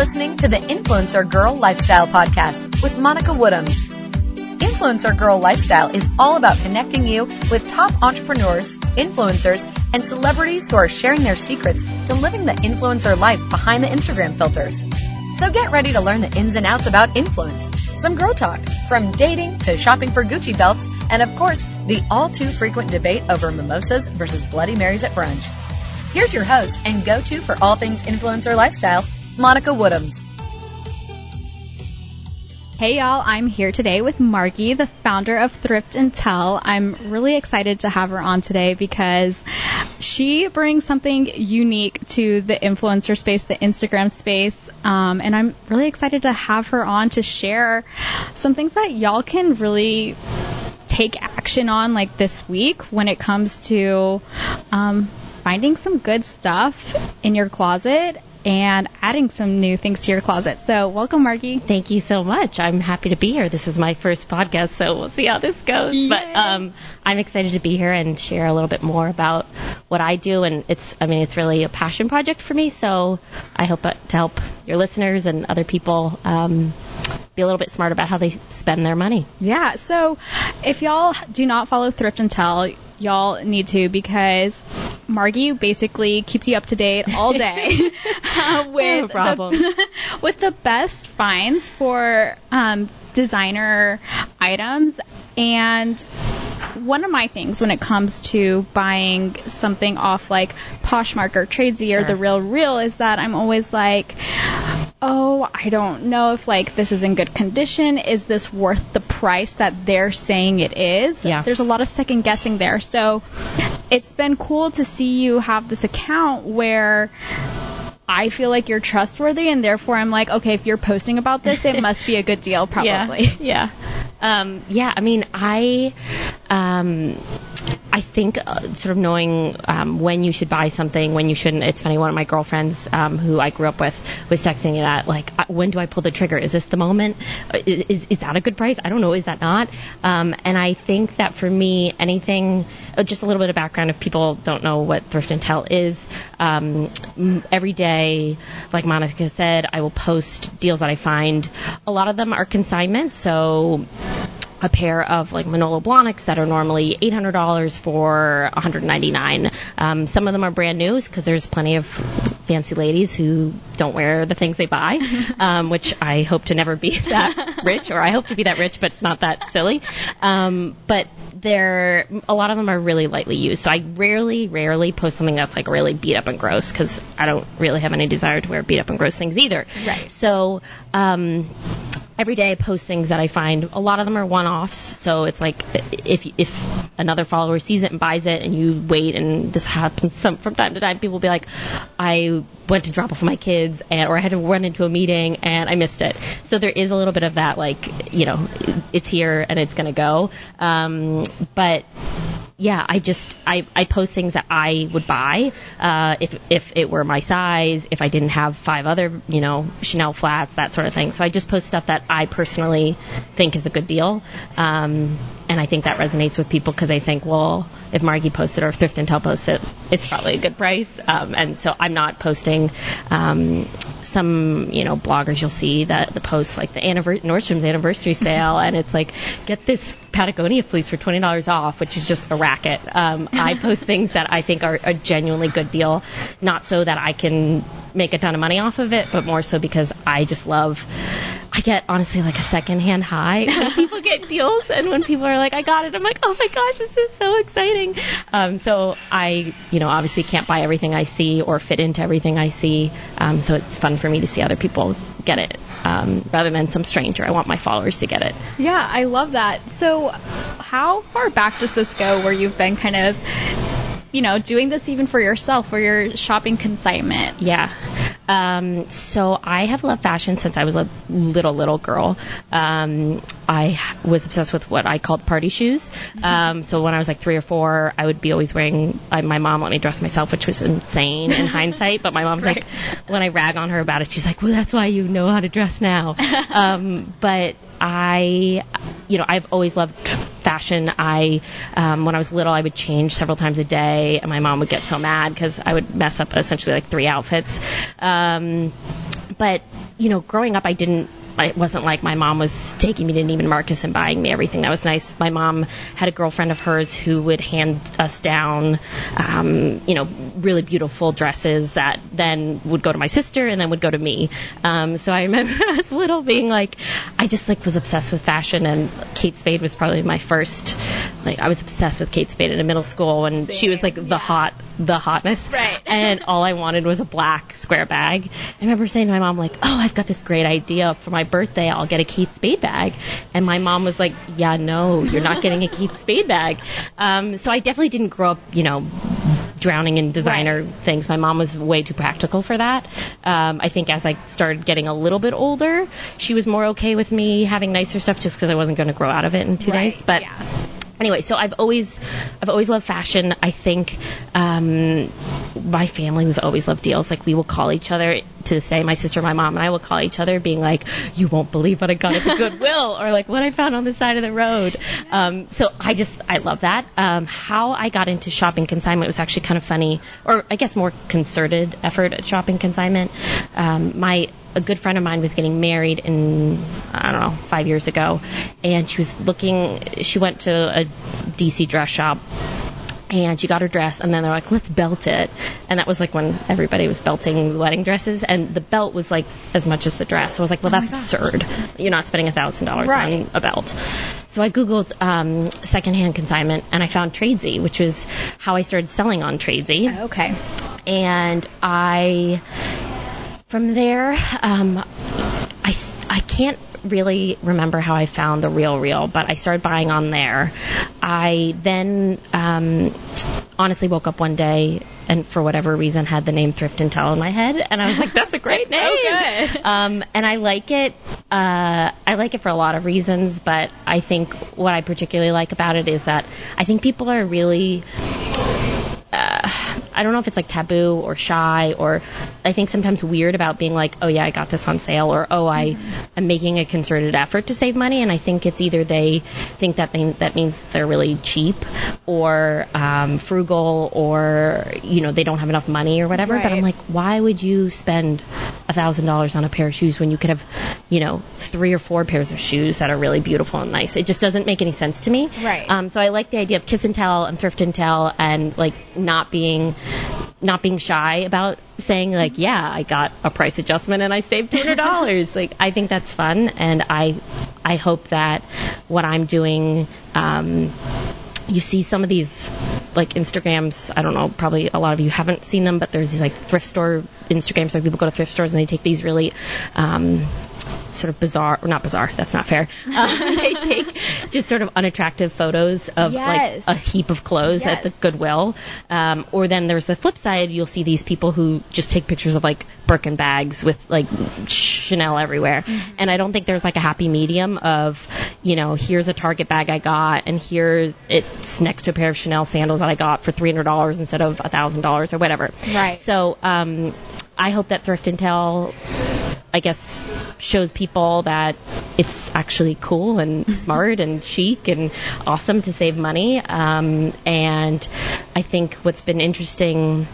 listening to the Influencer Girl Lifestyle Podcast with Monica Woodhams. Influencer Girl Lifestyle is all about connecting you with top entrepreneurs, influencers, and celebrities who are sharing their secrets to living the influencer life behind the Instagram filters. So get ready to learn the ins and outs about influence, some girl talk, from dating to shopping for Gucci belts, and of course, the all too frequent debate over mimosas versus Bloody Marys at brunch. Here's your host and go-to for all things influencer lifestyle, Monica Woodhams. Hey y'all, I'm here today with Margie, the founder of Thrift and Tell. I'm really excited to have her on today because she brings something unique to the influencer space, the Instagram space, um, and I'm really excited to have her on to share some things that y'all can really take action on like this week when it comes to um, finding some good stuff in your closet and adding some new things to your closet. So, welcome, Margie. Thank you so much. I'm happy to be here. This is my first podcast, so we'll see how this goes. Yay. But um, I'm excited to be here and share a little bit more about what I do. And it's, I mean, it's really a passion project for me. So, I hope to help your listeners and other people um, be a little bit smart about how they spend their money. Yeah. So, if y'all do not follow Thrift and Tell, y'all need to because Margie basically keeps you up to date all day uh, with, no problem. The, with the best finds for um, designer items. And one of my things when it comes to buying something off like Poshmark or Tradesy sure. or the Real Real is that I'm always like, oh, I don't know if like this is in good condition. Is this worth the price that they're saying it is? Yeah. There's a lot of second guessing there. So it's been cool to see you have this account where I feel like you're trustworthy, and therefore I'm like, okay, if you're posting about this, it must be a good deal, probably. Yeah. yeah. Um, yeah, I mean, I, um, I think uh, sort of knowing um, when you should buy something, when you shouldn't. It's funny. One of my girlfriends um, who I grew up with was texting me that like, when do I pull the trigger? Is this the moment? Uh, is is that a good price? I don't know. Is that not? Um, and I think that for me, anything, uh, just a little bit of background if people don't know what thrift and tell is. Um, every day, like Monica said, I will post deals that I find. A lot of them are consignment, so a pair of like Manolo Blahniks that are normally $800 for 199. Um, some of them are brand new because there's plenty of fancy ladies who don't wear the things they buy, um, which I hope to never be that rich, or I hope to be that rich, but not that silly. Um, but they're a lot of them are really lightly used. So I rarely, rarely post something that's like really beat up and gross because I don't really have any desire to wear beat up and gross things either. Right. So um, every day I post things that I find. A lot of them are one-offs, so it's like if if another follower sees it and buys it, and you wait, and this happens some from time to time. People will be like, I went to drop off my kids, and or I had to run into a meeting and I missed it. So there is a little bit of that, like you know, it's here and it's gonna go. Um, but yeah, I just I, I post things that I would buy uh, if if it were my size, if I didn't have five other you know Chanel flats, that sort of thing. So I just post stuff that I personally think is a good deal, um, and I think that resonates with people because they think, well, if Margie posted or if Thrift and Tell posted, it's probably a good price. Um, and so I'm not posting um, some you know bloggers you'll see that the posts like the anniversary Nordstrom's anniversary sale, and it's like get this Patagonia fleece for twenty dollars off, which is just a racket. Um, I post things that I think are a genuinely good deal, not so that I can make a ton of money off of it, but more so because I just love. I get honestly like a secondhand high when people get deals, and when people are like, "I got it," I'm like, "Oh my gosh, this is so exciting!" Um, so I, you know, obviously can't buy everything I see or fit into everything I see. Um, so it's fun for me to see other people get it um, rather than some stranger. I want my followers to get it. Yeah, I love that. So, how far back does this go where you've been kind of you know, doing this even for yourself where you're shopping consignment. Yeah. Um, so I have loved fashion since I was a little, little girl. Um, I was obsessed with what I called party shoes. Um, so when I was like three or four, I would be always wearing, uh, my mom let me dress myself, which was insane in hindsight, but my mom's right. like, when I rag on her about it, she's like, well, that's why you know how to dress now. um, but I, you know, I've always loved fashion. I, um, when I was little, I would change several times a day, and my mom would get so mad because I would mess up essentially like three outfits. Um, but you know, growing up, I didn't it wasn't like my mom was taking me to Neiman Marcus and buying me everything. That was nice. My mom had a girlfriend of hers who would hand us down, um, you know, really beautiful dresses that then would go to my sister and then would go to me. Um, so I remember when I was little being like, I just like was obsessed with fashion and Kate Spade was probably my first, like I was obsessed with Kate Spade in middle school and Same. she was like the yeah. hot, the hotness. Right. and all I wanted was a black square bag. I remember saying to my mom like, oh, I've got this great idea for my birthday. I'll get a Kate Spade bag. And my mom was like, yeah, no, you're not getting a Kate Spade bag. Um, so I definitely didn't grow up, you know, drowning in designer right. things. My mom was way too practical for that. Um, I think as I started getting a little bit older, she was more okay with me having nicer stuff just because I wasn't going to grow out of it in two right. days. But yeah anyway, so I've always, I've always loved fashion. I think um, my family, we've always loved deals. Like we will call each other to this day. My sister, my mom, and I will call each other, being like, "You won't believe what I got at the Goodwill," or like what I found on the side of the road. Um, so I just, I love that. Um, how I got into shopping consignment was actually kind of funny, or I guess more concerted effort at shopping consignment. Um, my a good friend of mine was getting married in I don't know five years ago, and she was looking. She went to a DC dress shop. And she got her dress, and then they're like, "Let's belt it." And that was like when everybody was belting wedding dresses, and the belt was like as much as the dress. So I was like, "Well, oh that's absurd. You're not spending a thousand dollars on a belt." So I googled um, secondhand consignment, and I found Tradesy, which was how I started selling on Tradesy. Okay. And I from there, um, I, I can't really remember how I found the Real Real, but I started buying on there. I then um, honestly woke up one day and for whatever reason had the name Thrift and Tell in my head, and I was like, "That's a great name." so. Um, and I like it. Uh, I like it for a lot of reasons, but I think what I particularly like about it is that I think people are really uh, I don't know if it's like taboo or shy or I think sometimes weird about being like, oh yeah, I got this on sale or oh I am making a concerted effort to save money. And I think it's either they think that they, that means they're really cheap or um, frugal or you know they don't have enough money or whatever. Right. But I'm like, why would you spend a thousand dollars on a pair of shoes when you could have you know three or four pairs of shoes that are really beautiful and nice? It just doesn't make any sense to me. Right. Um, so I like the idea of kiss and tell and thrift and tell and like not being not being shy about saying like, yeah, I got a price adjustment and I saved two hundred dollars. like I think that's fun, and I I hope that what I'm doing. Um, you see some of these like Instagrams. I don't know, probably a lot of you haven't seen them, but there's these like thrift store Instagrams where people go to thrift stores and they take these really um, sort of bizarre, or not bizarre, that's not fair. Uh, they take just sort of unattractive photos of yes. like a heap of clothes yes. at the Goodwill. Um, or then there's the flip side, you'll see these people who just take pictures of like Birkin bags with like Chanel everywhere. Mm-hmm. And I don't think there's like a happy medium of, you know, here's a Target bag I got and here's it's next to a pair of Chanel sandals that I got for $300 instead of $1,000 or whatever. Right. So, um, I hope that Thrift and Tell I guess shows people that it's actually cool and smart and chic and awesome to save money. Um, and I think what's been interesting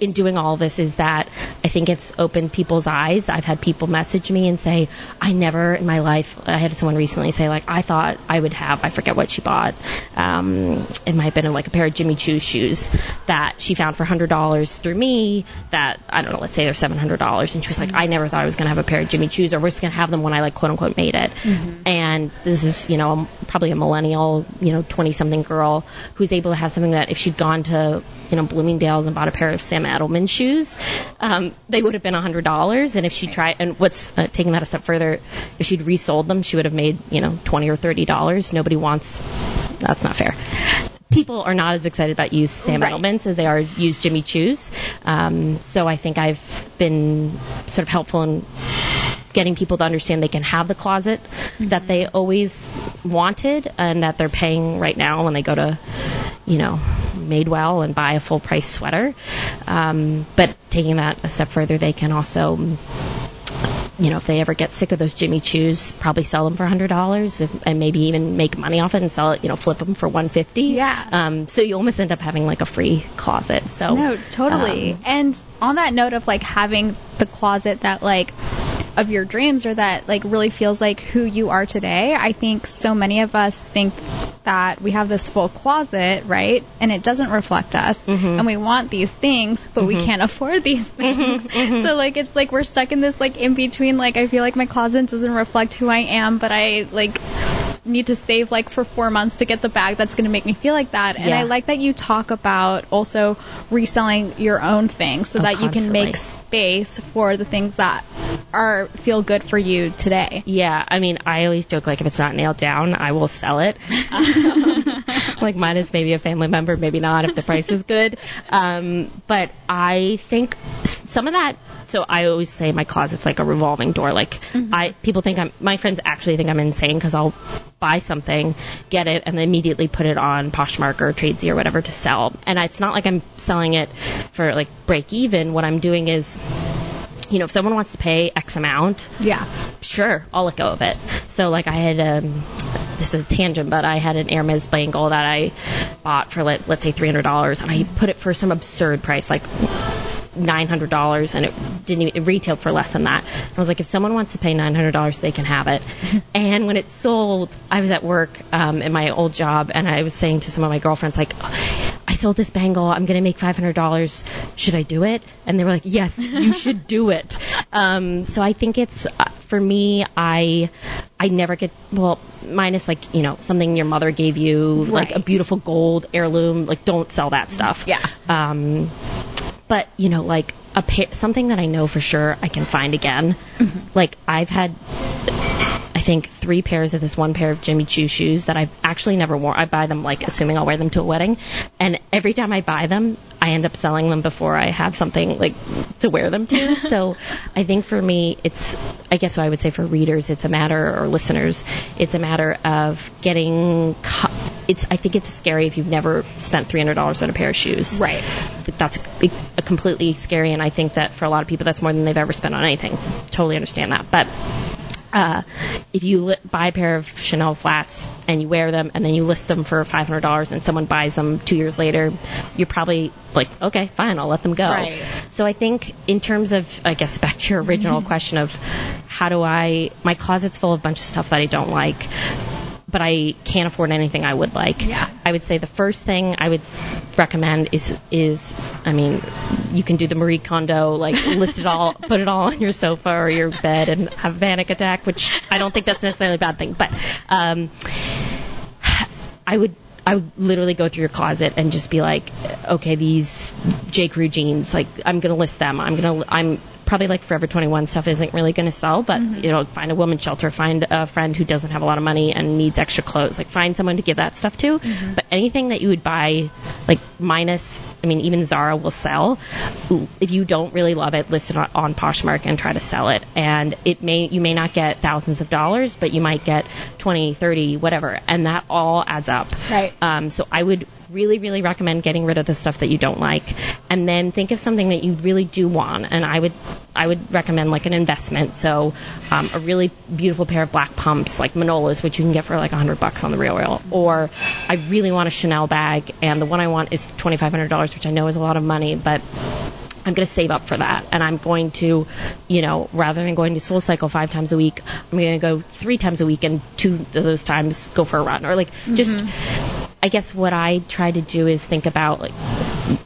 in doing all this is that I think it's opened people's eyes. I've had people message me and say, I never in my life, I had someone recently say, like, I thought I would have, I forget what she bought. Um, it might have been like a pair of Jimmy Choo shoes that she found for $100 through me that, I don't know, let's say they're $700. And she was like. I never thought I was going to have a pair of Jimmy Choos or we're just going to have them when I like quote unquote made it. Mm-hmm. And this is, you know, probably a millennial, you know, 20 something girl who's able to have something that if she'd gone to, you know, Bloomingdale's and bought a pair of Sam Edelman shoes, um, they would have been $100. And if she tried, and what's uh, taking that a step further, if she'd resold them, she would have made, you know, 20 or $30. Nobody wants, that's not fair people are not as excited about used Sam right. Edelmans as they are used Jimmy Choos. Um, so I think I've been sort of helpful in getting people to understand they can have the closet mm-hmm. that they always wanted and that they're paying right now when they go to, you know, Madewell and buy a full price sweater. Um, but taking that a step further, they can also you know, if they ever get sick of those Jimmy Choos, probably sell them for a hundred dollars and maybe even make money off it and sell it, you know, flip them for 150. Yeah. Um, so you almost end up having like a free closet. So No, totally. um, and on that note of like having the closet that like of your dreams or that like really feels like who you are today, I think so many of us think that we have this full closet, right? And it doesn't reflect us. Mm-hmm. And we want these things, but we can't afford these things. Mm-hmm. So like it's like we're stuck in this like in between like I feel like my closet doesn't reflect who I am, but I like need to save like for four months to get the bag that's going to make me feel like that. And Yeah. I like that you talk about also reselling your own things so Oh, that you can make space for the things that are feel good for you today. Yeah, I mean, I always joke like if it's not nailed down, I will sell it. like mine is maybe a family member, maybe not if the price is good. Um, but I think some of that. So I always say my closet's like a revolving door. Like I, people think I'm, my friends actually think I'm insane because I'll buy something, get it, and then immediately put it on Poshmark or Tradesy or whatever to sell. And it's not like I'm selling it for like break even. What I'm doing is you know, if someone wants to pay X amount, Yeah. sure, I'll let go of it. So like I had um this is a tangent, but I had an Hermes bangle that I bought for let, let's say three hundred dollars and I put it for some absurd price, like nine hundred dollars and it didn't even it retailed for less than that. I was like, if someone wants to pay nine hundred dollars they can have it. and when it sold, I was at work um in my old job and I was saying to some of my girlfriends like I sold this bangle. I'm going to make $500. Should I do it? And they were like, yes, you should do it. Um, so I think it's, uh, for me, I, I never get, well, minus like, you know, something your mother gave you, like a beautiful gold heirloom, like don't sell that stuff. Yeah. Um, but you know, like a pair, something that I know for sure I can find again. Mm-hmm. Like I've had, think three pairs of this one pair of Jimmy Choo shoes that I've actually never worn. I buy them like assuming I'll wear them to a wedding, and every time I buy them, I end up selling them before I have something like to wear them to. so I think for me, it's I guess what I would say for readers, it's a matter or listeners, it's a matter of getting. Co- it's I think it's scary if you've never spent three hundred dollars on a pair of shoes Right. that's a, a completely scary and I think that for a lot of people that's more than they've ever spent on anything. Totally understand that. But uh, if you li- buy a pair of Chanel flats and you wear them and then you list them for $500 and someone buys them two years later, you're probably like, okay, fine, I'll let them go. Right. So I think in terms of, I guess back to your original question of how do I, my closet's full of a bunch of stuff that I don't like. But I can't afford anything I would like. Yeah. I would say the first thing I would recommend is is I mean you can do the Marie Kondo like list it all, put it all on your sofa or your bed and have a panic attack, which I don't think that's necessarily a bad thing, but um, I would I would literally go through your closet and just be like, okay, these J Crew jeans, like I'm gonna list them. I'm gonna I'm probably like Forever 21 stuff isn't really gonna sell, but you know, find a women's shelter, find a friend who doesn't have a lot of money and needs extra clothes, like find someone to give that stuff to. But anything that you would buy, like minus, I mean, even Zara will sell. If you don't really love it, list it on, on Poshmark and try to sell it. And it may you may not get thousands of dollars, but you might get 20, 30, whatever, and that all adds up. Right. Um, so I would really, really recommend getting rid of the stuff that you don't like, and then think of something that you really do want. And I would, I would recommend like an investment. So um, a really beautiful pair of black pumps, like Manolos, which you can get for like a hundred bucks on the real real. Or I really want a Chanel bag, and the one I want is twenty five hundred dollars, which I know is a lot of money, but I'm going to save up for that. And I'm going to, you know, rather than going to Soul Cycle five times a week, I'm going to go three times a week and two of those times go for a run. Or like just, I guess what I try to do is think about like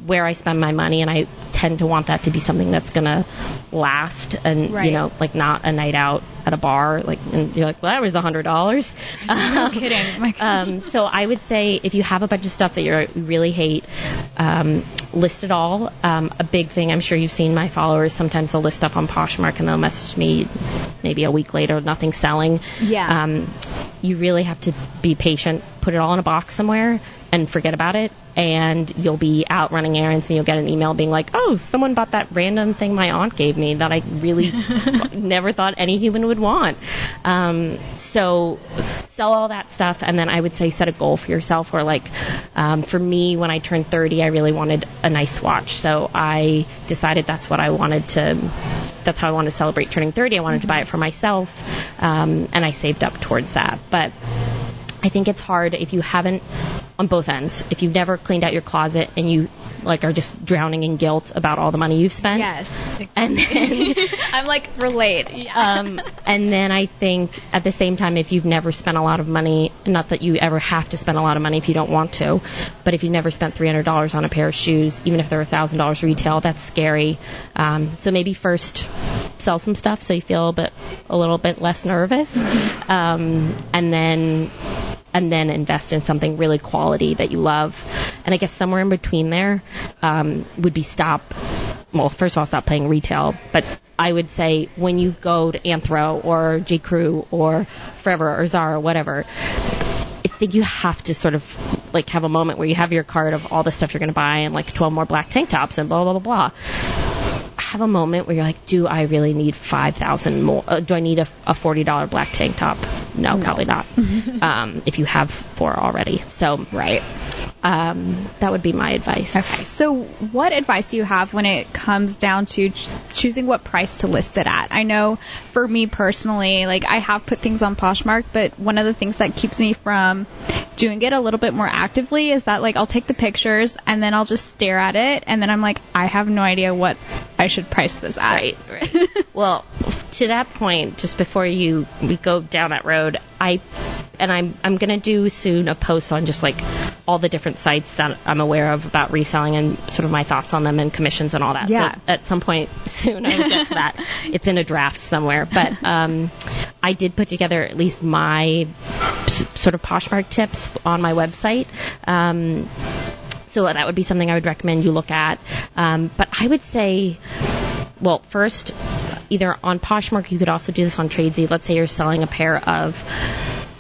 where I spend my money. And I tend to want that to be something that's going to last and, you know, like not a night out at a bar. Like, and you're like, well, that was a hundred dollars. No kidding. My God. Um, so I would say if you have a bunch of stuff that you really hate, um, list it all. Um, a big thing, I'm sure you've seen my followers, sometimes they'll list stuff on Poshmark and they'll message me maybe a week later, nothing selling. Yeah. You really have to be patient, put it all in a box somewhere and forget about it. And you'll be out running errands and you'll get an email being like, oh, someone bought that random thing my aunt gave me that I really never thought any human would want. Um, so sell all that stuff and then I would say set a goal for yourself or like um, for me when I turned 30 I really wanted a nice watch so I decided that's what I wanted to that's how I wanted to celebrate turning 30. I wanted to buy it for myself, um, and I saved up towards that. But I think it's hard if you haven't on both ends. If you've never cleaned out your closet and you like are just drowning in guilt about all the money you've spent. Yes. And then I'm like relate. Yeah. um, and then I think at the same time, if you've never spent a lot of money, not that you ever have to spend a lot of money if you don't want to, but if you've never spent $300 on a pair of shoes, even if they're $1,000 retail, that's scary. Um, so maybe first sell some stuff so you feel a bit, a little bit less nervous, um, and then and then invest in something really quality that you love. And I guess somewhere in between there um, would be stop. Well, first of all, stop playing retail. But I would say when you go to Anthro or J. Crew or Forever or Zara or whatever, I think you have to sort of like have a moment where you have your cart of all the stuff you're going to buy and like 12 more black tank tops and blah blah blah blah. Have a moment where you're like, do I really need 5,000 more? Uh, do I need a, a $40 black tank top? No, probably not. um, if you have four already. So, right. Um, that would be my advice. Okay. So, what advice do you have when it comes down to ch- choosing what price to list it at? I know for me personally, like I have put things on Poshmark, but one of the things that keeps me from doing it a little bit more actively is that like I'll take the pictures and then I'll just stare at it and then I'm like I have no idea what I should price this at. Right, right. well, to that point, just before you we go down that road, I and I'm I'm gonna do soon a post on just like all the different sites that I'm aware of about reselling and sort of my thoughts on them and commissions and all that. Yeah. So at some point soon I will get to that. It's in a draft somewhere, but um, I did put together at least my sort of Poshmark tips on my website. Um, so that would be something I would recommend you look at. Um, but I would say, well, first, either on Poshmark, you could also do this on Tradesy. Let's say you're selling a pair of,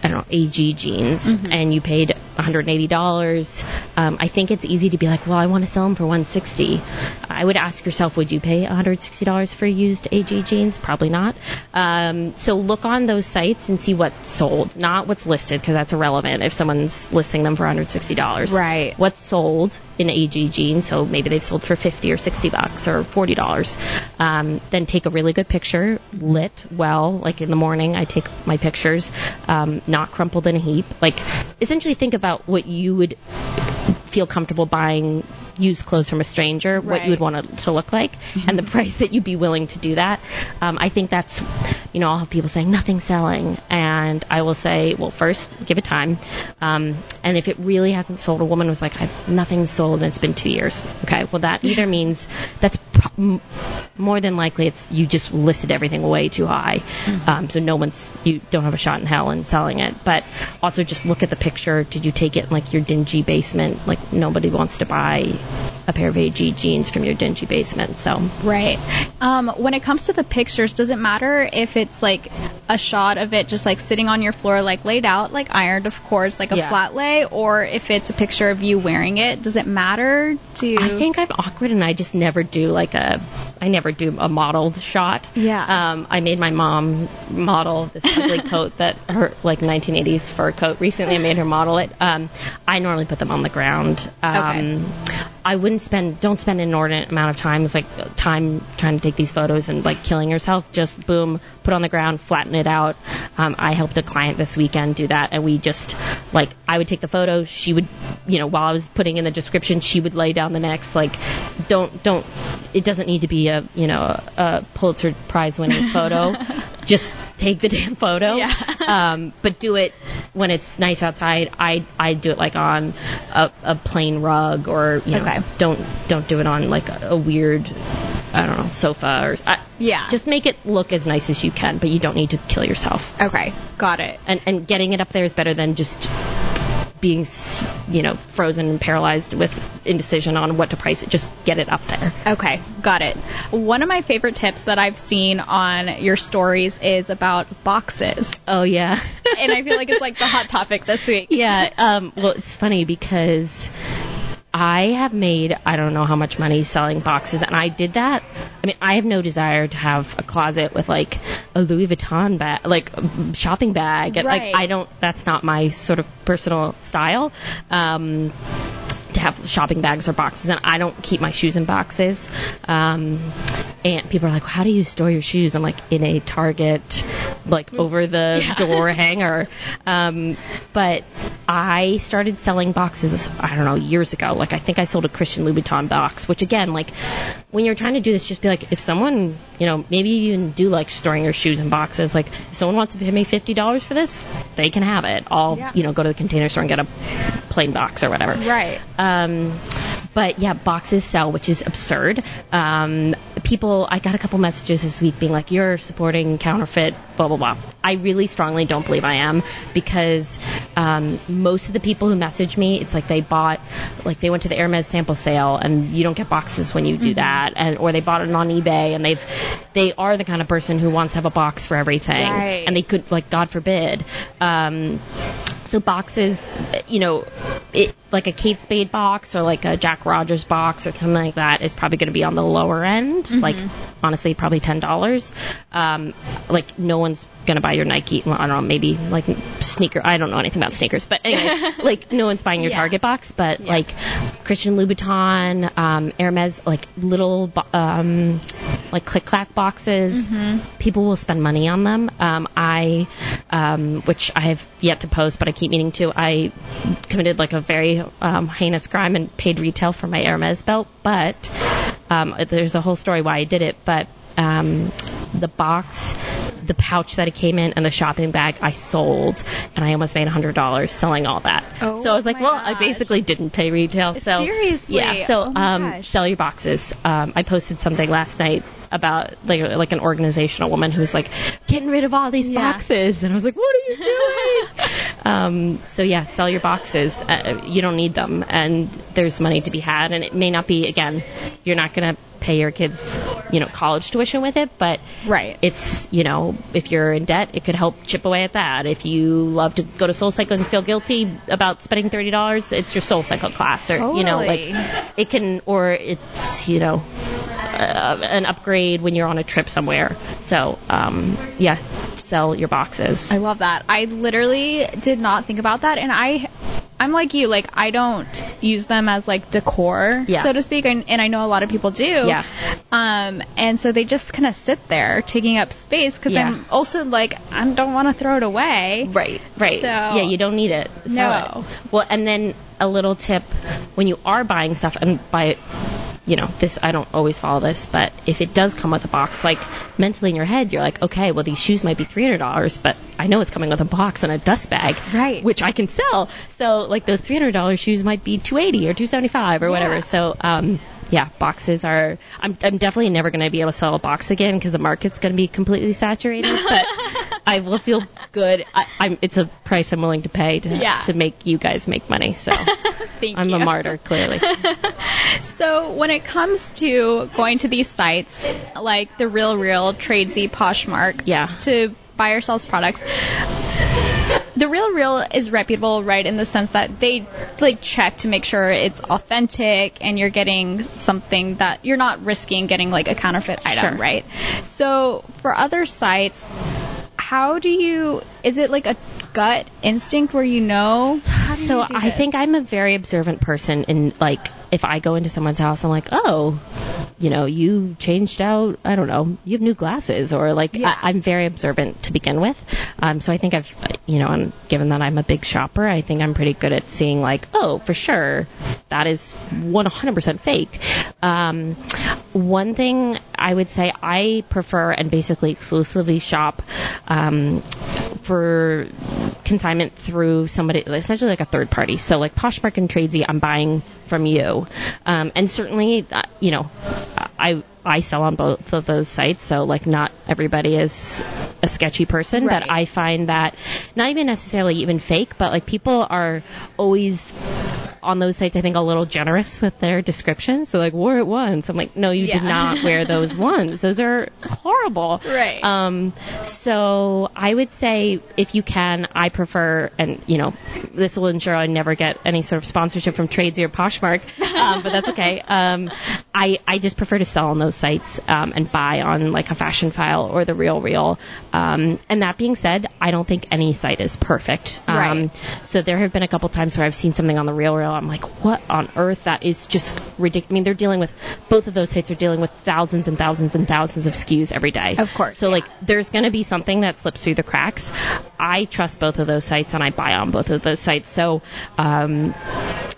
I don't know, AG jeans, and you paid $180. Um, I think it's easy to be like, well, I want to sell them for 160. I would ask yourself, would you pay $160 for used AG jeans? Probably not. Um, so look on those sites and see what's sold, not what's listed, because that's irrelevant if someone's listing them for $160 Right. what's sold in AG jeans, so maybe they've sold for 50 or 60 bucks or $40. Um, then take a really good picture, lit well, like in the morning I take my pictures, um, not crumpled in a heap. Like essentially think about what you would feel comfortable buying used clothes from a stranger, what you would want it to look like, and the price that you'd be willing to do that. Um, I think that's, you know, I'll have people saying nothing's selling, and I will say, well, first give it time, um, and if it really hasn't sold, a woman was like, I've, nothing's sold, and it's been two years. Okay, well that either means that's pro- m- more than likely it's you just listed everything way too high, um, so no one's you don't have a shot in hell in selling it. But also just look at the picture. Did you take it in like your dingy basement? Like nobody wants to buy a pair of AG jeans from your dingy basement. So Right. Um, when it comes to the pictures, does it matter if it's like a shot of it just like sitting on your floor, like laid out, like ironed, of course, like a Yeah. flat lay, or if it's a picture of you wearing it? Does it matter? Do you? I think I'm awkward and I just never do like a I never do a modeled shot. Yeah. Um, I made my mom model this ugly coat that her like 1980s fur coat. Recently, I made her model it. Um, I normally put them on the ground. Um, I wouldn't spend don't spend an inordinate amount of time it's like time trying to take these photos and like killing yourself. Just boom, put on the ground, flatten it out. Um, I helped a client this weekend do that, and we just like I would take the photos. She would, you know, while I was putting in the description, she would lay down the next. Like, don't don't. It doesn't need to be a you know a Pulitzer Prize winning photo. just take the damn photo. Yeah. um, but do it when it's nice outside. I I do it like on a, a plain rug or you know Okay. don't don't do it on like a, a weird I don't know sofa or I, Yeah. Just make it look as nice as you can, but you don't need to kill yourself. okay. Got it. And and getting it up there is better than just being you know frozen and paralyzed with indecision on what to price it. Just get it up there. Okay, got it. One of my favorite tips that I've seen on your stories is about boxes. Oh yeah. and I feel like it's like the hot topic this week. yeah. Um, well, it's funny because I have made I don't know how much money selling boxes, and I did that. I mean, I have no desire to have a closet with like a Louis Vuitton bag, like a shopping bag. Right. Like I don't. That's not my sort of personal style. Um, to have shopping bags or boxes, and I don't keep my shoes in boxes. Um, and people are like, well, "How do you store your shoes?" I'm like, in a Target, like over the door hanger. Um, but I started selling boxes. I don't know years ago. Like I think I sold a Christian Louboutin box, which again, like when you're trying to do this, just be like, if someone, you know, maybe you even do like storing your shoes in boxes. Like if someone wants to pay me fifty dollars for this, they can have it. I'll, Yeah. you know, go to the container store and get a plain box or whatever. Right. Um, but yeah, boxes sell, which is absurd. Um, people, I got a couple messages this week being like, "You're supporting counterfeit." Blah blah blah. I really strongly don't believe I am because um, most of the people who message me, it's like they bought, like they went to the Hermes sample sale, and you don't get boxes when you do that, and or they bought it on eBay, and they've, they are the kind of person who wants to have a box for everything, Right. and they could like God forbid. Um, so boxes, you know, it, like a Kate Spade box or like a Jack Rogers box or something like that is probably going to be on the lower end. Like honestly, probably ten dollars. Um, like no one's going to buy your Nike. Well, I don't know, maybe like sneaker. I don't know anything about sneakers, but anyway, like no one's buying your Yeah. Target box. But like Christian Louboutin, um, Hermes, like little, um, like click clack boxes. People will spend money on them. Um, I, um, which I have yet to post, but I keep meaning to. I committed like a very um, heinous crime and paid retail for my Hermes belt, but um, there's a whole story why I did it. But um, the box, the pouch that it came in, and the shopping bag I sold, and I almost made hundred dollars selling all that. Oh so I was like, well, I basically didn't pay retail. So Seriously? yeah. So Oh um, sell your boxes. Um, I posted something last night about like like an organizational woman who's like getting rid of all these Yeah. boxes, and I was like, what are you doing? um, so yeah, sell your boxes. Uh, you don't need them, and there's money to be had, and it may not be again. You're not gonna pay your kids, you know, college tuition with it, but Right. it's you know if you're in debt it could help chip away at that if you love to go to soul cycle and feel guilty about spending thirty dollars it's your soul cycle class or you know like it can or it's you know uh, an upgrade when you're on a trip somewhere so um yeah sell your boxes I love that. I literally did not think about that, and I, I'm like you. Like I don't use them as like decor, Yeah. so to speak, and, and I know a lot of people do. Yeah. Um, and so they just kind of sit there taking up space because Yeah. I'm also like I don't want to throw it away. Right, right. So- yeah, you don't need it. Sell No. it. Well, and then a little tip when you are buying stuff, and by, you know, this, I don't always follow this, but if it does come with a box, like mentally in your head, you're like, okay, well, these shoes might be $300, but I know it's coming with a box and a dust bag, Right. which I can sell. So, like, those $300 shoes might be 280 or 275 or whatever. So, um, yeah, boxes are. I'm, I'm definitely never going to be able to sell a box again because the market's going to be completely saturated. But I will feel good. I, I'm, it's a price I'm willing to pay to Yeah. to make you guys make money. So Thank I'm you. a martyr, clearly. So when it comes to going to these sites like the Real Real, Tradesy, Poshmark, Yeah. to buy or sell products, the Real Real is reputable, right, in the sense that they like check to make sure it's authentic and you're getting something that you're not risking getting like a counterfeit item, Sure. right? So for other sites, how do you? Is it like a gut instinct where you know? How do so you do I think I'm a very observant person and like if I go into someone's house I'm like, "Oh, you know, you changed out, I don't know, you have new glasses or like Yeah. I, I'm very observant to begin with. Um so I think I've you know, and given that I'm a big shopper, I think I'm pretty good at seeing like, "Oh, for sure, that is 100% fake." Um one thing I would say I prefer and basically exclusively shop um, for consignment through somebody, essentially like a third party. So like Poshmark and Tradesy, I'm buying from you, um, and certainly, uh, you know, I I sell on both of those sites, so like not everybody is a sketchy person, Right. but I find that not even necessarily even fake, but like people are always on those sites, I think, a little generous with their descriptions. So like, wore it once. I'm like, no, you did not wear those ones. Those are horrible. Right. Um, so I would say if you can, I prefer, and you know, this will ensure I never get any sort of sponsorship from Tradesy or Poshmark, um, but that's okay. Um, I, I just prefer to sell on those sites um, and buy on like a Fashionphile or the real real. Um, and that being said, I don't think any site is perfect. Um, Right. So there have been a couple times where I've seen something on the real real. I'm like, what on earth? That is just ridiculous. I mean, they're dealing with both of those sites are dealing with thousands and thousands and thousands of SKUs every day. Of course, So yeah. like, there's going to be something that slips through the cracks. I trust both of those sites and I buy on both of those sites. So, um,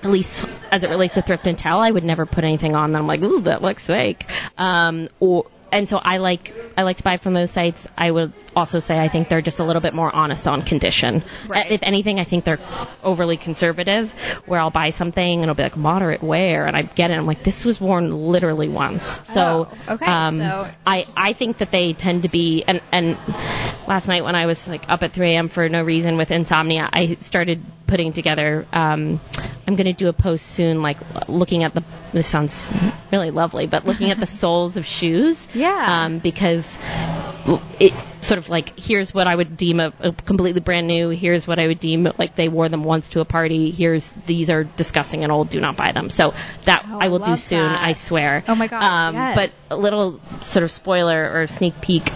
at least as it relates to thrift and tell, I would never put anything on that I'm like, ooh, that looks fake. Um, or, and so I like, I like to buy from those sites. I would also say I think they're just a little bit more honest on condition. Right. If anything, I think they're overly conservative where I'll buy something and it'll be like moderate wear and I get it. I'm like, this was worn literally once. So, Oh, okay, um, so- I, I think that they tend to be, and, and last night when I was like up at 3 a.m. for no reason with insomnia, I started putting together, um, I'm going to do a post soon, like looking at the, this sounds really lovely, but looking at the soles of shoes. Yeah. Um, because it sort of like, here's what I would deem a, a completely brand new, here's what I would deem like they wore them once to a party, here's, these are disgusting and old, do not buy them. So that Oh, I will I do soon, that. I swear. Oh my God, Um, yes. But a little sort of spoiler or sneak peek.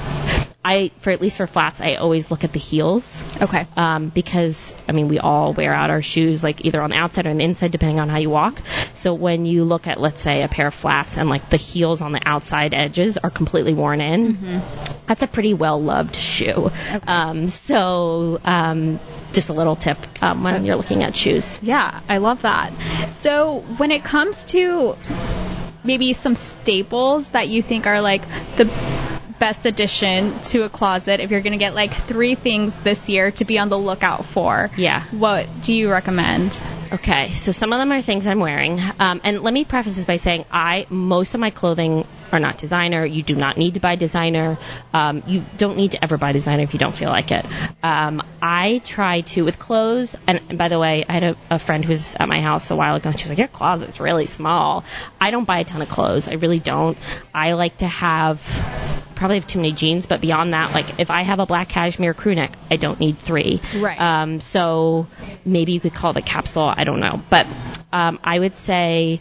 I, for at least for flats, I always look at the heels. Okay. Um, because I mean, we all wear out our shoes like either on the outside or on the inside, depending on how you walk. So when you look at, let's say, a pair of flats and like the heels on the outside edges are completely worn in, that's a pretty well loved shoe. Um, so um, just a little tip um, when you're looking at shoes. Yeah, I love that. So when it comes to maybe some staples that you think are like the best addition to a closet, if you're going to get like three things this year to be on the lookout for, Yeah. what do you recommend? Okay, so some of them are things I'm wearing. Um, and let me preface this by saying I most of my clothing are not designer. You do not need to buy designer. Um, you don't need to ever buy designer if you don't feel like it. Um, I try to with clothes. And, and by the way, I had a, a friend who was at my house a while ago. and She was like, "Your closet's really small." I don't buy a ton of clothes. I really don't. I like to have probably have too many jeans, but beyond that, like if I have a black cashmere crew neck, I don't need three. Right. Um, so maybe you could call it a capsule. I don't know, but um, I would say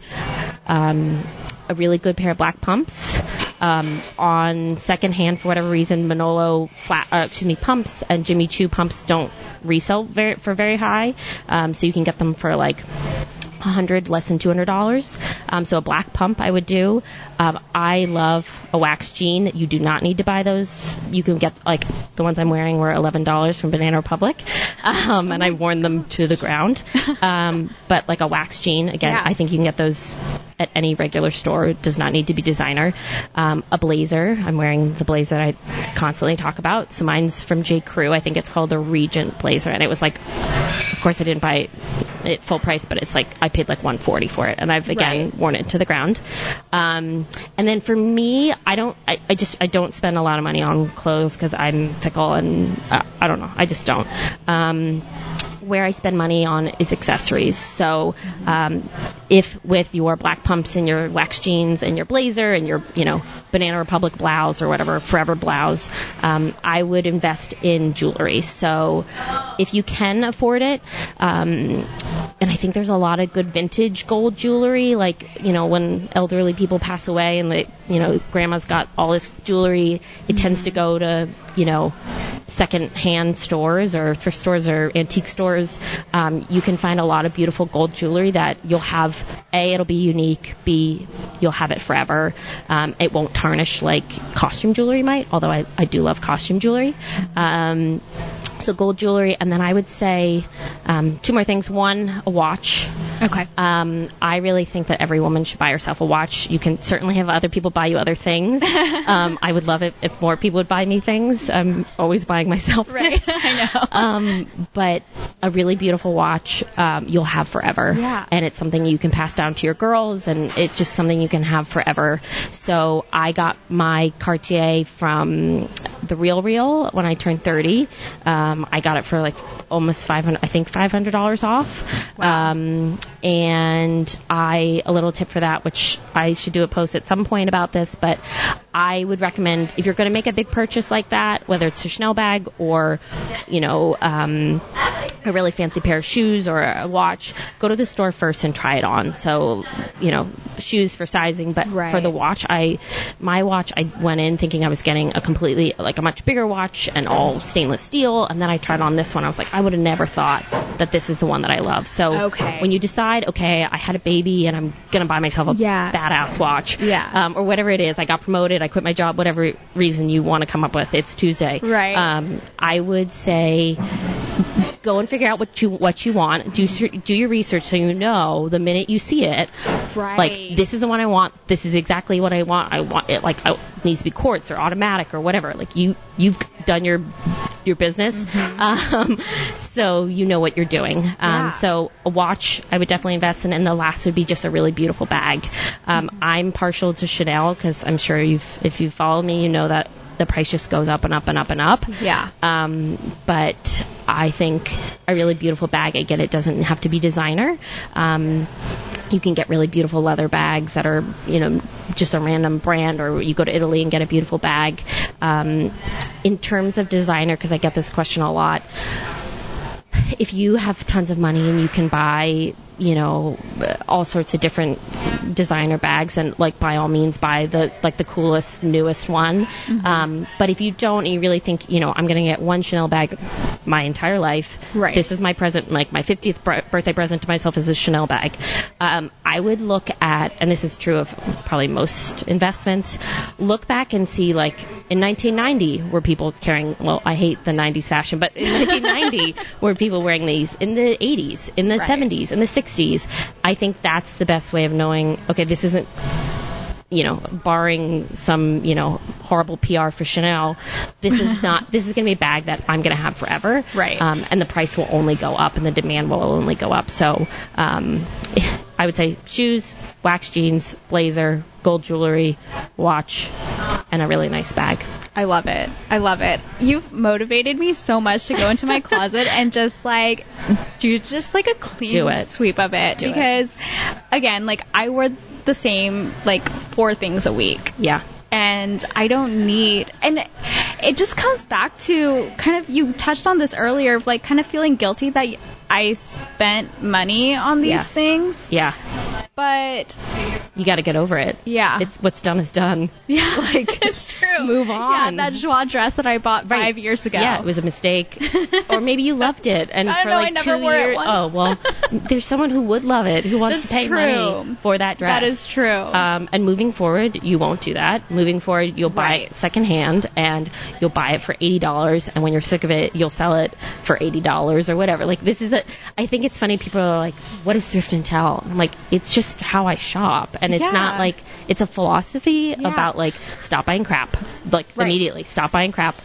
um, a really good pair of black pumps. Um, on secondhand, for whatever reason, Manolo flat, uh, excuse me, pumps and Jimmy Choo pumps don't resell very, for very high. Um, so you can get them for like a hundred, less than two hundred dollars. Um, so a black pump I would do. Um, I love a wax jean. You do not need to buy those. You can get like the ones I'm wearing were eleven dollars from Banana Republic, um, and I've worn them to the ground. Um, but like a wax jean, again, Yeah. I think you can get those at any regular store. It does not need to be designer. Um, a blazer. I'm wearing the blazer that I constantly talk about. So mine's from J. Crew. I think it's called the Regent blazer, and it was like, of course, I didn't buy it full price, but it's like I paid like 140 for it, and I've again Right. To the ground. Um, and then for me, I don't, I, I just, I don't spend a lot of money on clothes because I'm fickle and uh, I don't know, I just don't. Um, where I spend money on is accessories. So, um, if with your black pumps and your wax jeans and your blazer and your, you know, Banana Republic blouse or whatever, Forever blouse, um, I would invest in jewelry. So, if you can afford it, um, and I think there's a lot of good vintage gold jewelry, like, you know, when elderly people pass away and they, you know, grandma's got all this jewelry, it tends to go to, you know, second hand stores or thrift stores or antique stores. Um, you can find a lot of beautiful gold jewelry that you'll have, A, it'll be unique, B, you'll have it forever. Um, it won't tarnish like costume jewelry might, although I, I do love costume jewelry. Um, so gold jewelry, and then I would say um, two more things. One, a watch. Okay. Um, I really think that every woman should buy herself a watch. You can certainly have other people buy you other things. um, I would love it if more people would buy me things. I'm always buying myself Right. things. I know. Um, but a really beautiful watch um, you'll have forever. Yeah. And it's something you can pass down to your girls, and it's just something you can have forever. So I got my Cartier from the Real Real when I turned 30. Um, I got it for like almost 500, I think $500 off. Um, and I, a little tip for that, which I should do a post at some point about this, but I would recommend if you're going to make a big purchase like that, whether it's a Chanel bag or, you know, um, a really fancy pair of shoes or a watch, go to the store first and try it on. So, you know, shoes for sizing, but Right. for the watch, I, my watch, I went in thinking I was getting a completely, like a much bigger watch and all stainless steel. And then I tried on this one. I was like, I would have never thought that this is the one that I love. So Okay. when you decide, okay, I had a baby and I'm going to buy myself a Yeah. badass watch. Yeah. Um, or whatever it is. I got promoted. I quit my job, whatever reason you want to come up with. It's Tuesday. Right. Um, I would say go and figure out what you what you want. Do do your research so you know the minute you see it. Right. Like this is the one I want. This is exactly what I want. I want it like I, it needs to be quartz or automatic or whatever. Like you you've done your your business, um, so you know what you're doing. Um, Yeah. So a watch I would definitely invest in, and the last would be just a really beautiful bag. Um, I'm partial to Chanel because I'm sure you've if you follow me, you know that the price just goes up and up and up and up. Yeah. Um, but I think a really beautiful bag, again, it doesn't have to be designer. Um, you can get really beautiful leather bags that are, you know, just a random brand, or you go to Italy and get a beautiful bag. Um, in terms of designer, because I get this question a lot, if you have tons of money and you can buy, you know, all sorts of different designer bags, and like by all means buy the like the coolest, newest one. Um, but if you don't, you really think, you know, I'm going to get one Chanel bag my entire life. Right. This is my present, like my 50th br- birthday present to myself is a Chanel bag. Um, I would look at, and this is true of probably most investments, look back and see like in 1990 were people carrying, well, I hate the 90s fashion, but in 1990 were people wearing these in the 80s, in the Right. 70s, in the 60s. I think that's the best way of knowing, okay, this isn't you know, barring some, you know, horrible PR for Chanel, this is not, this is going to be a bag that I'm going to have forever. Right. Um, and the price will only go up and the demand will only go up. So, um, I would say shoes, wax jeans, blazer, gold jewelry, watch, and a really nice bag. I love it. I love it. You've motivated me so much to go into my closet and just like do just like a clean it. sweep of it Do it. because again, like I wear the same like four things a week Yeah. and I don't need and it just comes back to kind of you touched on this earlier of like kind of feeling guilty that I spent money on these Yes. things Yeah. but You got to get over it. yeah It's what's done is done. yeah like, it's true move on. yeah that joie dress that I bought Right. five years ago Yeah, it was a mistake. or maybe you loved it and I for know, I like never two wore it years. once. Oh well, there's someone who would love it who wants That's to pay true. money for that dress. that is true Um, and moving forward, you won't do that. Moving forward, you'll buy Right. it secondhand and you'll buy it for eighty dollars. And when you're sick of it, you'll sell it for eighty dollars or whatever. Like this is a. I think it's funny. People are like, "What is thrift and tell?" And I'm like, it's just how I shop, and it's Yeah. not like it's a philosophy Yeah. about like stop buying crap, like Right. immediately stop buying crap.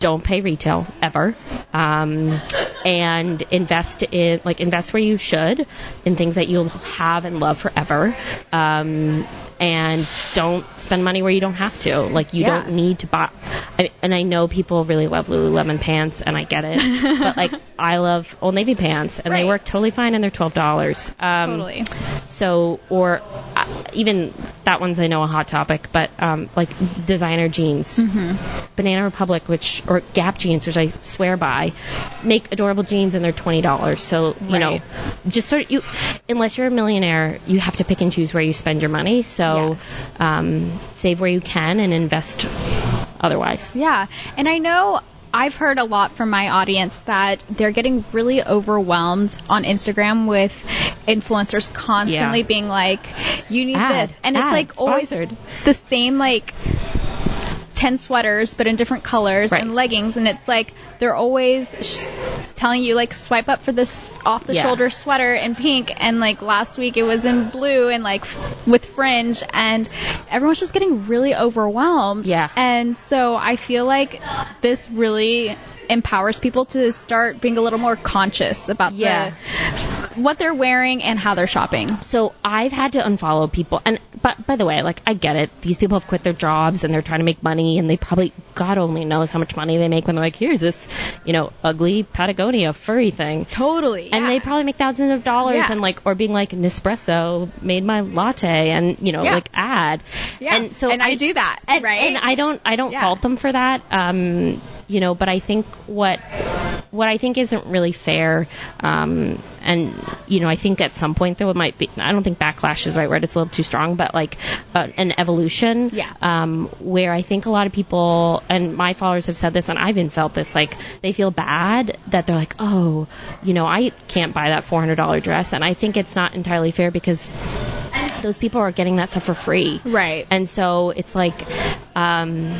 Don't pay retail ever, um, and invest in like invest where you should in things that you'll have and love forever. Um, and don't spend money where you don't have to. Like you Yeah. don't need to buy. I, and I know people really love Lululemon pants, and I get it. but like I love Old Navy pants, and they work totally fine, and they're twelve dollars. Um, totally so, or uh, even that one's I know a hot topic, but um, like designer jeans, Banana Republic, which or Gap jeans, which I swear by, make adorable jeans and they're twenty dollars. So you know, just sort of you, unless you're a millionaire, you have to pick and choose where you spend your money. So Yes. um, save where you can and invest otherwise. Yeah, and I know I've heard a lot from my audience that they're getting really overwhelmed on Instagram with influencers constantly Yeah. being like, "You need Ad, this," and it's ad, like always the same like. 10 sweaters but in different colors Right. and leggings and it's like they're always sh- telling you like swipe up for this off the Yeah. shoulder sweater in pink and like last week it was in blue and like f- with fringe and everyone's just getting really overwhelmed Yeah. and so I feel like this really empowers people to start being a little more conscious about Yeah. the what they're wearing and how they're shopping. So I've had to unfollow people, and but by the way, like I get it. These people have quit their jobs and they're trying to make money, and they probably God only knows how much money they make when they're like, here's this, you know, ugly Patagonia furry thing. Totally. And they probably make thousands of dollars Yeah. and like or being like Nespresso made my latte and you know Yeah. like ad. Yeah. And so And I do that, and, right? And I don't I don't Yeah. fault them for that. Um you know, but I think what what I think isn't really fair, um, and you know, I think at some point there might be. I don't think backlash is the right word; it's a little too strong, but like uh, an evolution. Yeah. Um, where I think a lot of people and my followers have said this, and I've even felt this, like they feel bad that they're like, oh, you know, I can't buy that four hundred dollar dress, and I think it's not entirely fair because those people are getting that stuff for free. Right. And so it's like, um,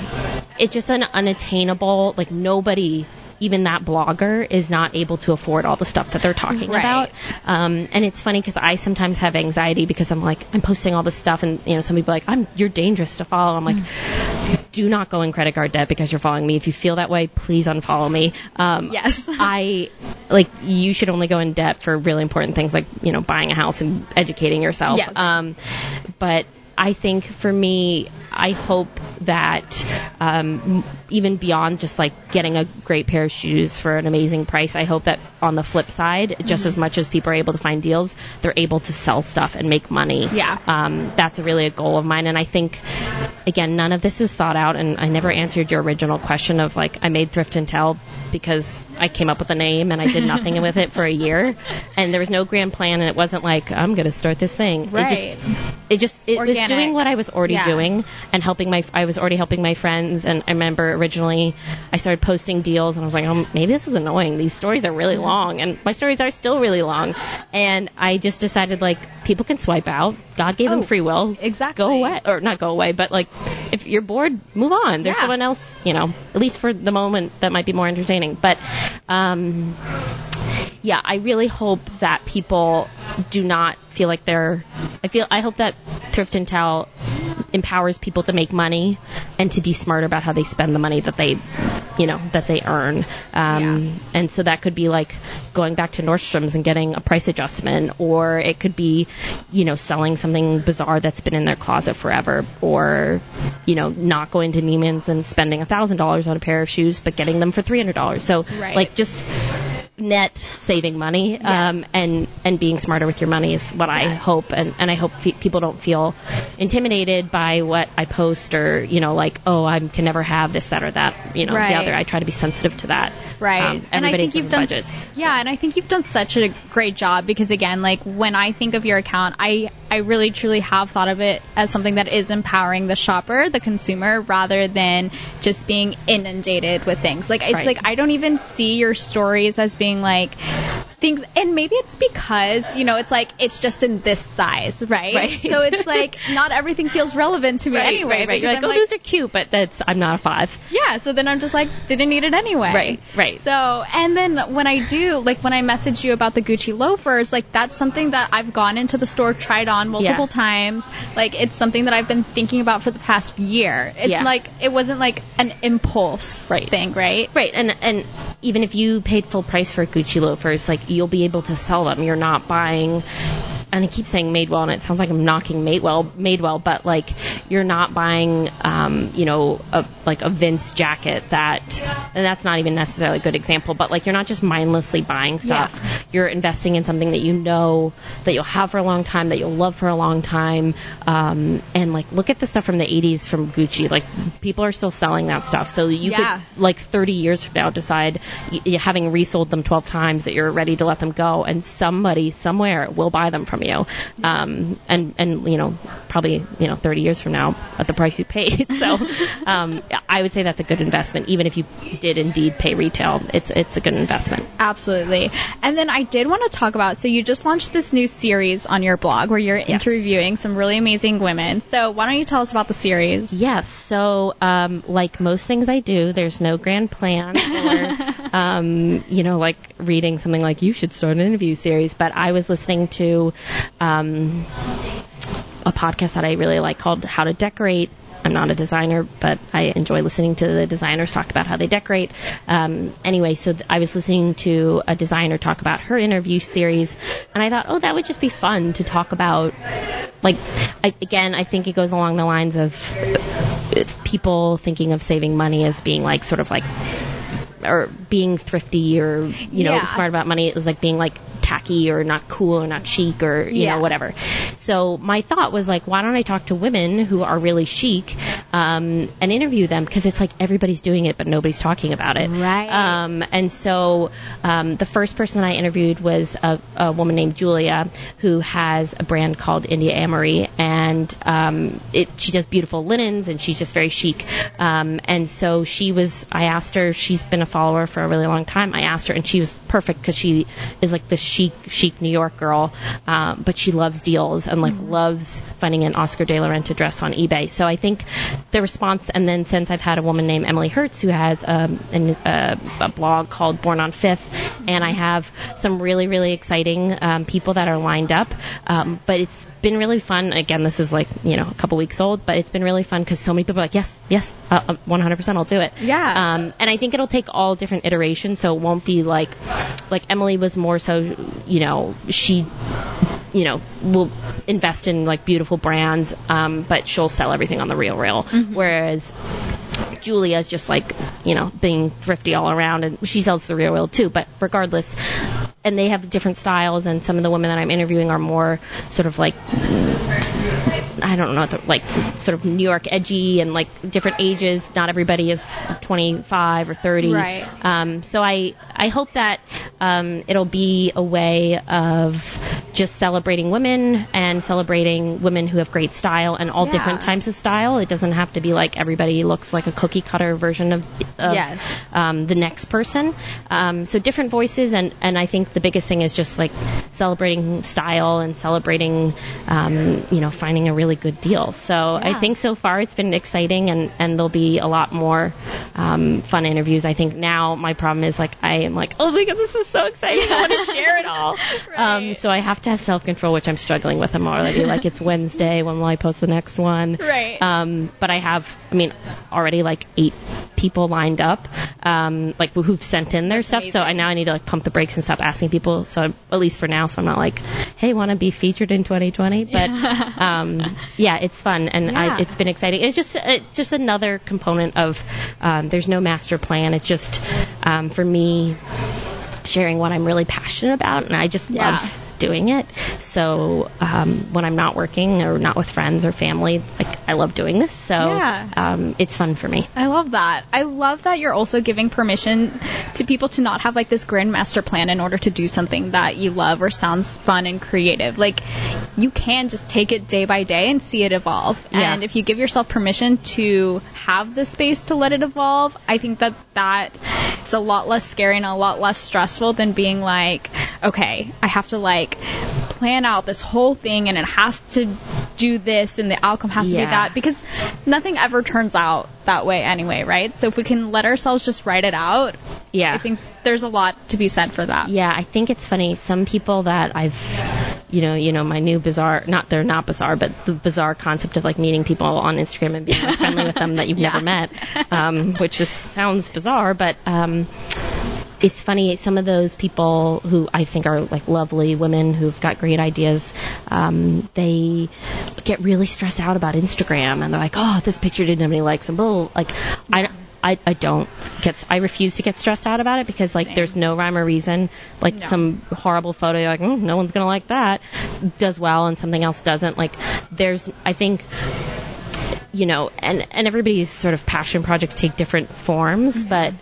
it's just an unattainable, like nobody, even that blogger, is not able to afford all the stuff that they're talking Right. about. Um, and it's funny because I sometimes have anxiety because I'm like, I'm posting all this stuff and, you know, some people are like, I'm, you're dangerous to follow. I'm like, do not go in credit card debt because you're following me. If you feel that way, please unfollow me. Um, Yes. I like you should only go in debt for really important things like you know buying a house and educating yourself. Yes. Um, but I think for me, I hope that um, even beyond just like getting a great pair of shoes for an amazing price, I hope that on the flip side, just Mm-hmm. as much as people are able to find deals, they're able to sell stuff and make money. Yeah. Um, that's really a goal of mine, and I think again, none of this is thought out, and I never answered your original question of like I made Thrift and Tell because I came up with a name and I did nothing with it for a year, and there was no grand plan, and it wasn't like I'm gonna start this thing. Right. It just, it just, it was Organic. doing what I was already Yeah. doing and helping my, I was already helping my friends, and I remember originally I started posting deals, and I was like, oh, maybe this is annoying. These stories are really long, and my stories are still really long, and I just decided like people can swipe out. God gave Oh, them free will. exactly. Go away or not go away, but like if you're bored, move on. There's Yeah. someone else, you know, at least for the moment that might be more entertaining. But um yeah, I really hope that people do not feel like they're I feel I hope that thrift and tell empowers people to make money and to be smart about how they spend the money that they you know that they earn. Um, and so that could be like going back to Nordstrom's and getting a price adjustment or it could be you know selling something bizarre that's been in their closet forever or you know not going to Neiman's and spending a thousand dollars on a pair of shoes but getting them for three hundred dollars. So Right. like just net saving money um, and and being smarter with your money is what I hope and and I hope fe- people don't feel intimidated by what I post or you know like oh I can never have this that or that you know Right. the other. I try to be sensitive to that Right. um, and I think you've done budgets Yeah, and I think you've done such a great job because again, like when I think of your account, I I really truly have thought of it as something that is empowering the shopper, the consumer rather than just being inundated with things. Like it's Right. like I don't even see your stories as being like things and maybe it's because, you know, it's like it's just in this size, right? Right. So it's like not everything feels relevant to me right, anyway. right, right. You're like oh those are cute but that's I'm not a five yeah, so then I'm just like, didn't need it anyway. Right, right. So, and then when I do, like when I message you about the Gucci loafers, like that's something that I've gone into the store, tried on multiple Yeah. times. Like it's something that I've been thinking about for the past year. It's Yeah. like, it wasn't like an impulse Right. thing, right? Right, and and even if you paid full price for Gucci loafers, like you'll be able to sell them. You're not buying. And I keep saying Madewell, and it sounds like I'm knocking Madewell, Madewell, but like you're not buying, um, you know, a, like a Vince jacket that, and that's not even necessarily a good example, but like you're not just mindlessly buying stuff. You're investing in something that you know that you'll have for a long time, that you'll love for a long time, um, and like look at the stuff from the 80s from Gucci. Like people are still selling that stuff, so you Yeah. could like 30 years from now decide y- having resold them 12 times that you're ready to let them go and somebody somewhere will buy them from you um and and you know probably you know 30 years from now at the price you paid so um i would say that's a good investment even if you did indeed pay retail it's it's a good investment Absolutely. And then I did want to talk about so you just launched this new series on your blog where you're interviewing some really amazing women. So why don't you tell us about the series? Yes. So, um, like most things I do, there's no grand plan or, um, you know, like reading something like you should start an interview series. But I was listening to um, a podcast that I really like called How to Decorate I'm not a designer, but I enjoy listening to the designers talk about how they decorate. Um, anyway, so th- I was listening to a designer talk about her interview series, and I thought, oh, that would just be fun to talk about. Like, I, again, I think it goes along the lines of people thinking of saving money as being like sort of like or being thrifty or you know Yeah. smart about money. It was like being like tacky or not cool or not chic or you Yeah. know whatever. So my thought was like, why don't I talk to women who are really chic um, and interview them because it's like everybody's doing it but nobody's talking about it. Right. Um, and so um, the first person that I interviewed was a, a woman named Julia who has a brand called India Amory and um, it she does beautiful linens and she's just very chic. Um, and so she was I asked her she's been a follower for a really long time. I asked her and she was perfect because she is like the chic chic New York girl, um, but she loves deals and like loves finding an Oscar de la Renta dress on eBay. So I think the response and then since I've had a woman named Emily Hertz who has um, an, uh, a blog called Born on Fifth, and I have some really really exciting um, people that are lined up. Um, but it's been really fun. Again, this is like you know a couple weeks old, but it's been really fun because so many people are like yes yes uh, uh, 100% I'll do it. Yeah. Um, and I think it'll take all different iterations, so it won't be like like Emily was more so you know she you know will invest in like beautiful brands, um, but she'll sell everything on the RealReal. Whereas Julia's just like, you know, being thrifty all around and she sells the RealReal too, but regardless, and they have different styles and some of the women that I'm interviewing are more sort of like, I don't know, like sort of New York edgy and like different ages. Not everybody is 25 or 30. Right. Um, so I, I hope that, um, it'll be a way of just celebrating women and celebrating women who have great style and all Yeah. different types of style. It doesn't have to be like everybody looks like a cookie cutter version of, of Yes. um, the next person. Um, so different voices, and and I think the biggest thing is just like celebrating style and celebrating, um, you know, finding a really good deal. So I think so far it's been exciting, and and there'll be a lot more um, fun interviews. I think now my problem is like I am like, oh my god, this is so exciting! I want to share it all. Um, so I have to have self control, which I'm struggling with. I'm already like it's Wednesday. When will I post the next one? Right. Um, but I have, I mean, already like eight people lined up, um, like who've sent in their stuff. So I now I need to like pump the brakes and stop asking people. So I'm, at least for now, so I'm not like, hey, want to be featured in 2020? But um, yeah, it's fun and Yeah. I, it's been exciting. It's just it's just another component of um, there's no master plan. It's just um, for me sharing what I'm really passionate about, and I just Yeah. love doing it. So um, when I'm not working or not with friends or family, like I love doing this. So Yeah. um, it's fun for me. I love that. I love that you're also giving permission to people to not have like this grand master plan in order to do something that you love or sounds fun and creative. Like you can just take it day by day and see it evolve. Yeah. And if you give yourself permission to have the space to let it evolve, I think that that is a lot less scary and a lot less stressful than being like, okay, I have to like plan out this whole thing and it has to do this and the outcome has to be that because nothing ever turns out that way anyway, right? So if we can let ourselves just write it out, Yeah. I think there's a lot to be said for that. Yeah, I think it's funny. Some people that I've, you know, you know, my new bizarre, not they're not bizarre, but the bizarre concept of like meeting people on Instagram and being friendly with them that you've never met, um, which just sounds bizarre, but um, it's funny. Some of those people who I think are like lovely women who've got great ideas, um, they get really stressed out about Instagram and they're like, oh, this picture didn't have any likes and blah. I, I, I don't get, I refuse to get stressed out about it because like Same. there's no rhyme or reason. Like No. some horrible photo, you're like, mm, no one's gonna like that, does well and something else doesn't. Like there's, I think, you know, and, and everybody's sort of passion projects take different forms, but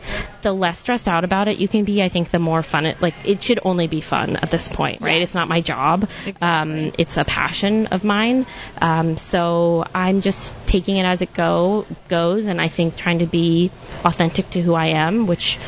the less stressed out about it you can be, I think the more fun it, like, it should only be fun at this point, right? Yes. It's not my job. Um, it's a passion of mine. Um, so I'm just taking it as it go, goes, and I think trying to be authentic to who I am, which,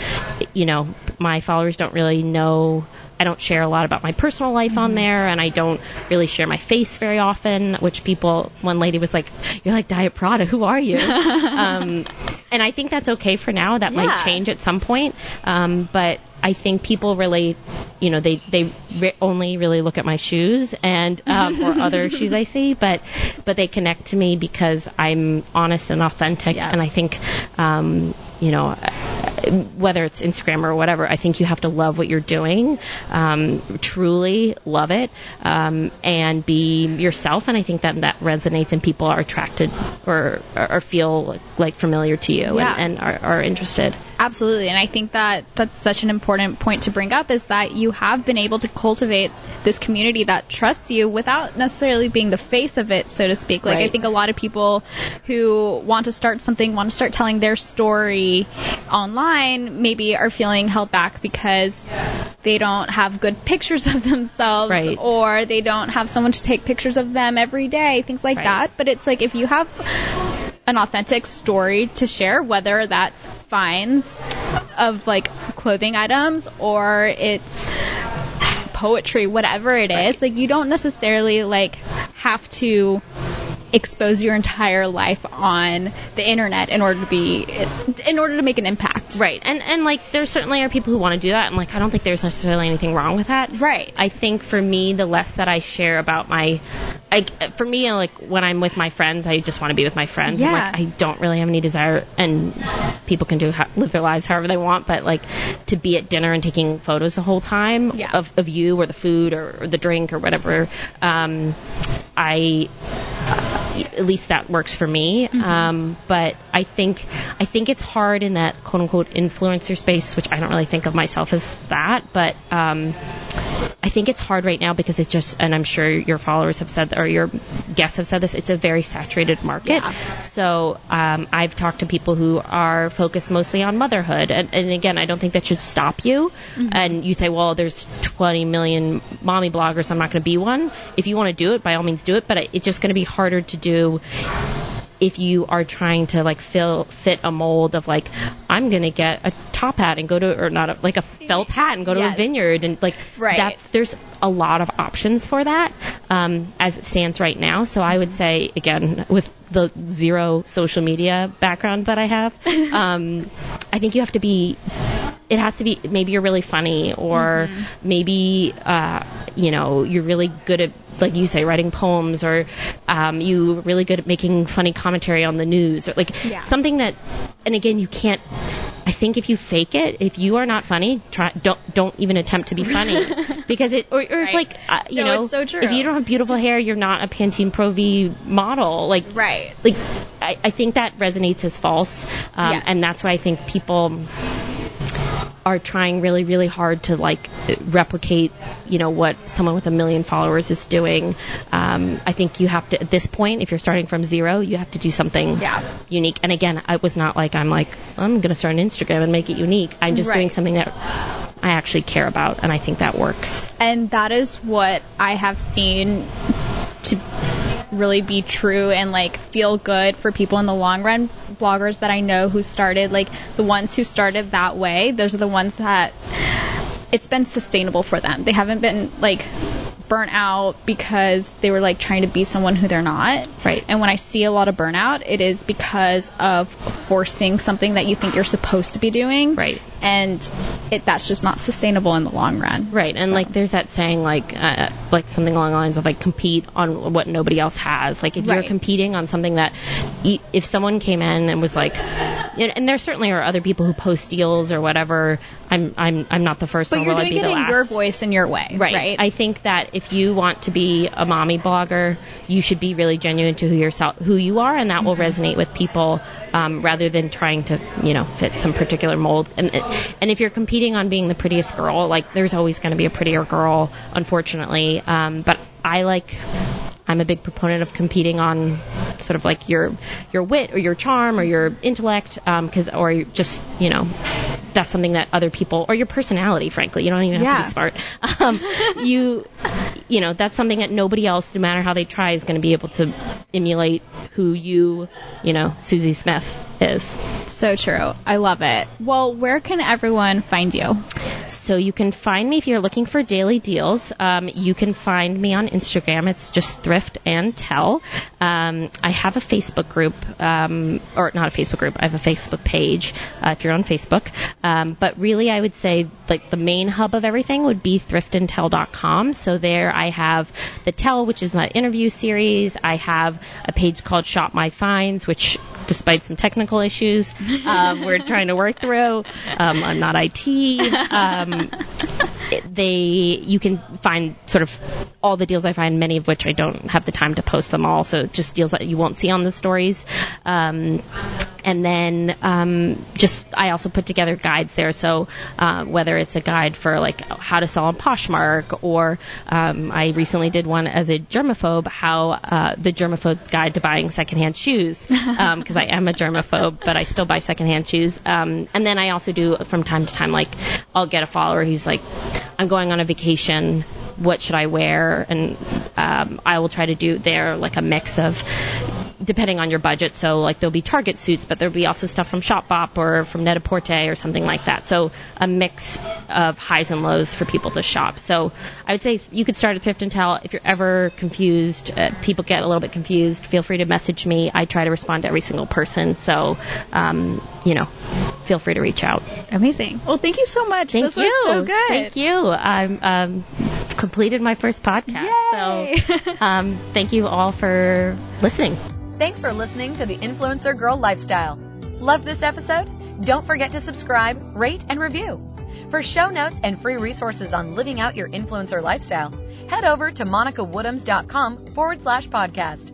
you know, my followers don't really know I don't share a lot about my personal life on there, and I don't really share my face very often. Which people, one lady was like, "You're like Diet Prada. Who are you?" um, and I think that's okay for now. That Yeah. might change at some point, um, but I think people really, you know they they re- only really look at my shoes and um, or other shoes I see, but but they connect to me because I'm honest and authentic, Yeah. and I think. Um, you know, whether it's Instagram or whatever, I think you have to love what you're doing, um, truly love it, um, and be yourself. And I think that that resonates and people are attracted or or feel like familiar to you Yeah. and, and are, are interested. Absolutely. And I think that that's such an important point to bring up is that you have been able to cultivate this community that trusts you without necessarily being the face of it, so to speak. Like, I think a lot of people who want to start something, want to start telling their story online, maybe are feeling held back because they don't have good pictures of themselves Right. or they don't have someone to take pictures of them every day, things like Right. that. But it's like if you have an authentic story to share, whether that's finds of like clothing items or it's poetry, whatever it is, Right. like you don't necessarily like have to expose your entire life on the internet in order to be in order to make an impact. Right. And and like there certainly are people who want to do that and like I don't think there's necessarily anything wrong with that. Right. I think for me the less that I share about my I for me like when I'm with my friends I just want to be with my friends and Yeah. like I don't really have any desire and people can do live their lives however they want but like to be at dinner and taking photos the whole time Yeah. of of you or the food or, or the drink or whatever um I at least that works for me. Um, but I think I think it's hard in that quote unquote influencer space, which I don't really think of myself as that. But um, I think it's hard right now because it's just, and I'm sure your followers have said, or your guests have said this, it's a very saturated market. Yeah. So um, I've talked to people who are focused mostly on motherhood, and, and again, I don't think that should stop you. And you say, well, there's 20 million mommy bloggers, I'm not going to be one. If you want to do it, by all means, do it. But it's just going to be harder to do if you are trying to like fill fit a mold of like I'm gonna get a top hat and go to or not a, like a felt hat and go to a vineyard and like Right. that's there's a lot of options for that um, as it stands right now. So I would say again with the zero social media background that I have, um, I think you have to be. It has to be maybe you're really funny or maybe uh, you know you're really good at like you say writing poems or um, you really good at making funny commentary on the news or like Yeah. something that and again you can't I think if you fake it, if you are not funny, try don't don't even attempt to be funny because it or, or Right. like uh, you No, know it's so true. if you don't have beautiful hair, you're not a Pantene Pro V model. Like Right. like I, I think that resonates as false, um, Yeah. and that's why I think people are trying really really hard to like replicate you know what someone with a million followers is doing. Um, i think you have to at this point if you're starting from zero you have to do something Yeah. unique. And again i was not like i'm like i'm going to start an instagram and make it unique. I'm just doing something that i actually care about and i think that works. And that is what I have seen to really be true and like feel good for people in the long run. Bloggers that I know who started, like the ones who started that way, those are the ones that it's been sustainable for them. They haven't been like burnt out because they were like trying to be someone who they're not. Right. And when I see a lot of burnout, it is because of forcing something that you think you're supposed to be doing. Right. And it that's just not sustainable in the long run. Right, and So- like there's that saying like uh, like something along the lines of like compete on what nobody else has. Like if you're competing on something that e- if someone came in and was like, and there certainly are other people who post deals or whatever. I'm I'm I'm not the first But nor you're will I doing be the in last. your voice and your way, Right. right? I think that if you want to be a mommy blogger, you should be really genuine to who yourself, who you are, and that will resonate with people um, rather than trying to, you know, fit some particular mold. And and if you're competing on being the prettiest girl, like there's always going to be a prettier girl, unfortunately. Um, but I like. I'm a big proponent of competing on sort of like your your wit or your charm or your intellect, because or just you know that's something that other people or your personality, frankly, you don't even have Yeah. to be smart. Um, you you know that's something that nobody else, no matter how they try, is going to be able to emulate who you you know Susie Smith is. So true. I love it. Well, where can everyone find you? So you can find me if you're looking for daily deals. Um, you can find me on Instagram. It's just thrift and tell. Um, I have a Facebook group, um, or not a Facebook group. I have a Facebook page uh, if you're on Facebook. Um, but really, I would say like the main hub of everything would be thriftandtell.com. So there, I have the Tell, which is my interview series. I have a page called Shop My Finds, which despite some technical issues um, we're trying to work through. Um, I'm not IT. Um, they, you can find sort of all the deals I find, many of which I don't have the time to post them all, so just deals that you won't see on the stories. Um, and then um, just I also put together guides there. So uh, whether it's a guide for like how to sell on Poshmark, or um, I recently did one as a germaphobe, how uh, the germaphobe's guide to buying secondhand shoes, because um, I am a germaphobe, but I still buy secondhand shoes. Um, and then I also do from time to time like I'll get a follower who's like, I'm going on a vacation what should I wear? And um, I will try to do there like a mix of depending on your budget. So like there'll be Target suits, but there'll be also stuff from Shopbop or from Net-a-Porter or something like that. So a mix of highs and lows for people to shop. So I would say you could start at Thrift and Tell. If you're ever confused, uh, people get a little bit confused, feel free to message me. I try to respond to every single person. So, um, you know, feel free to reach out. Amazing. Well, thank you so much. Thank this you. was so good. Thank you. I'm um, completed my first podcast. Yay. So um, thank you all for listening. Thanks for listening to the Influencer Girl Lifestyle. Love this episode? Don't forget to subscribe, rate, and review. For show notes and free resources on living out your influencer lifestyle, head over to monicawoodhams.com forward slash podcast.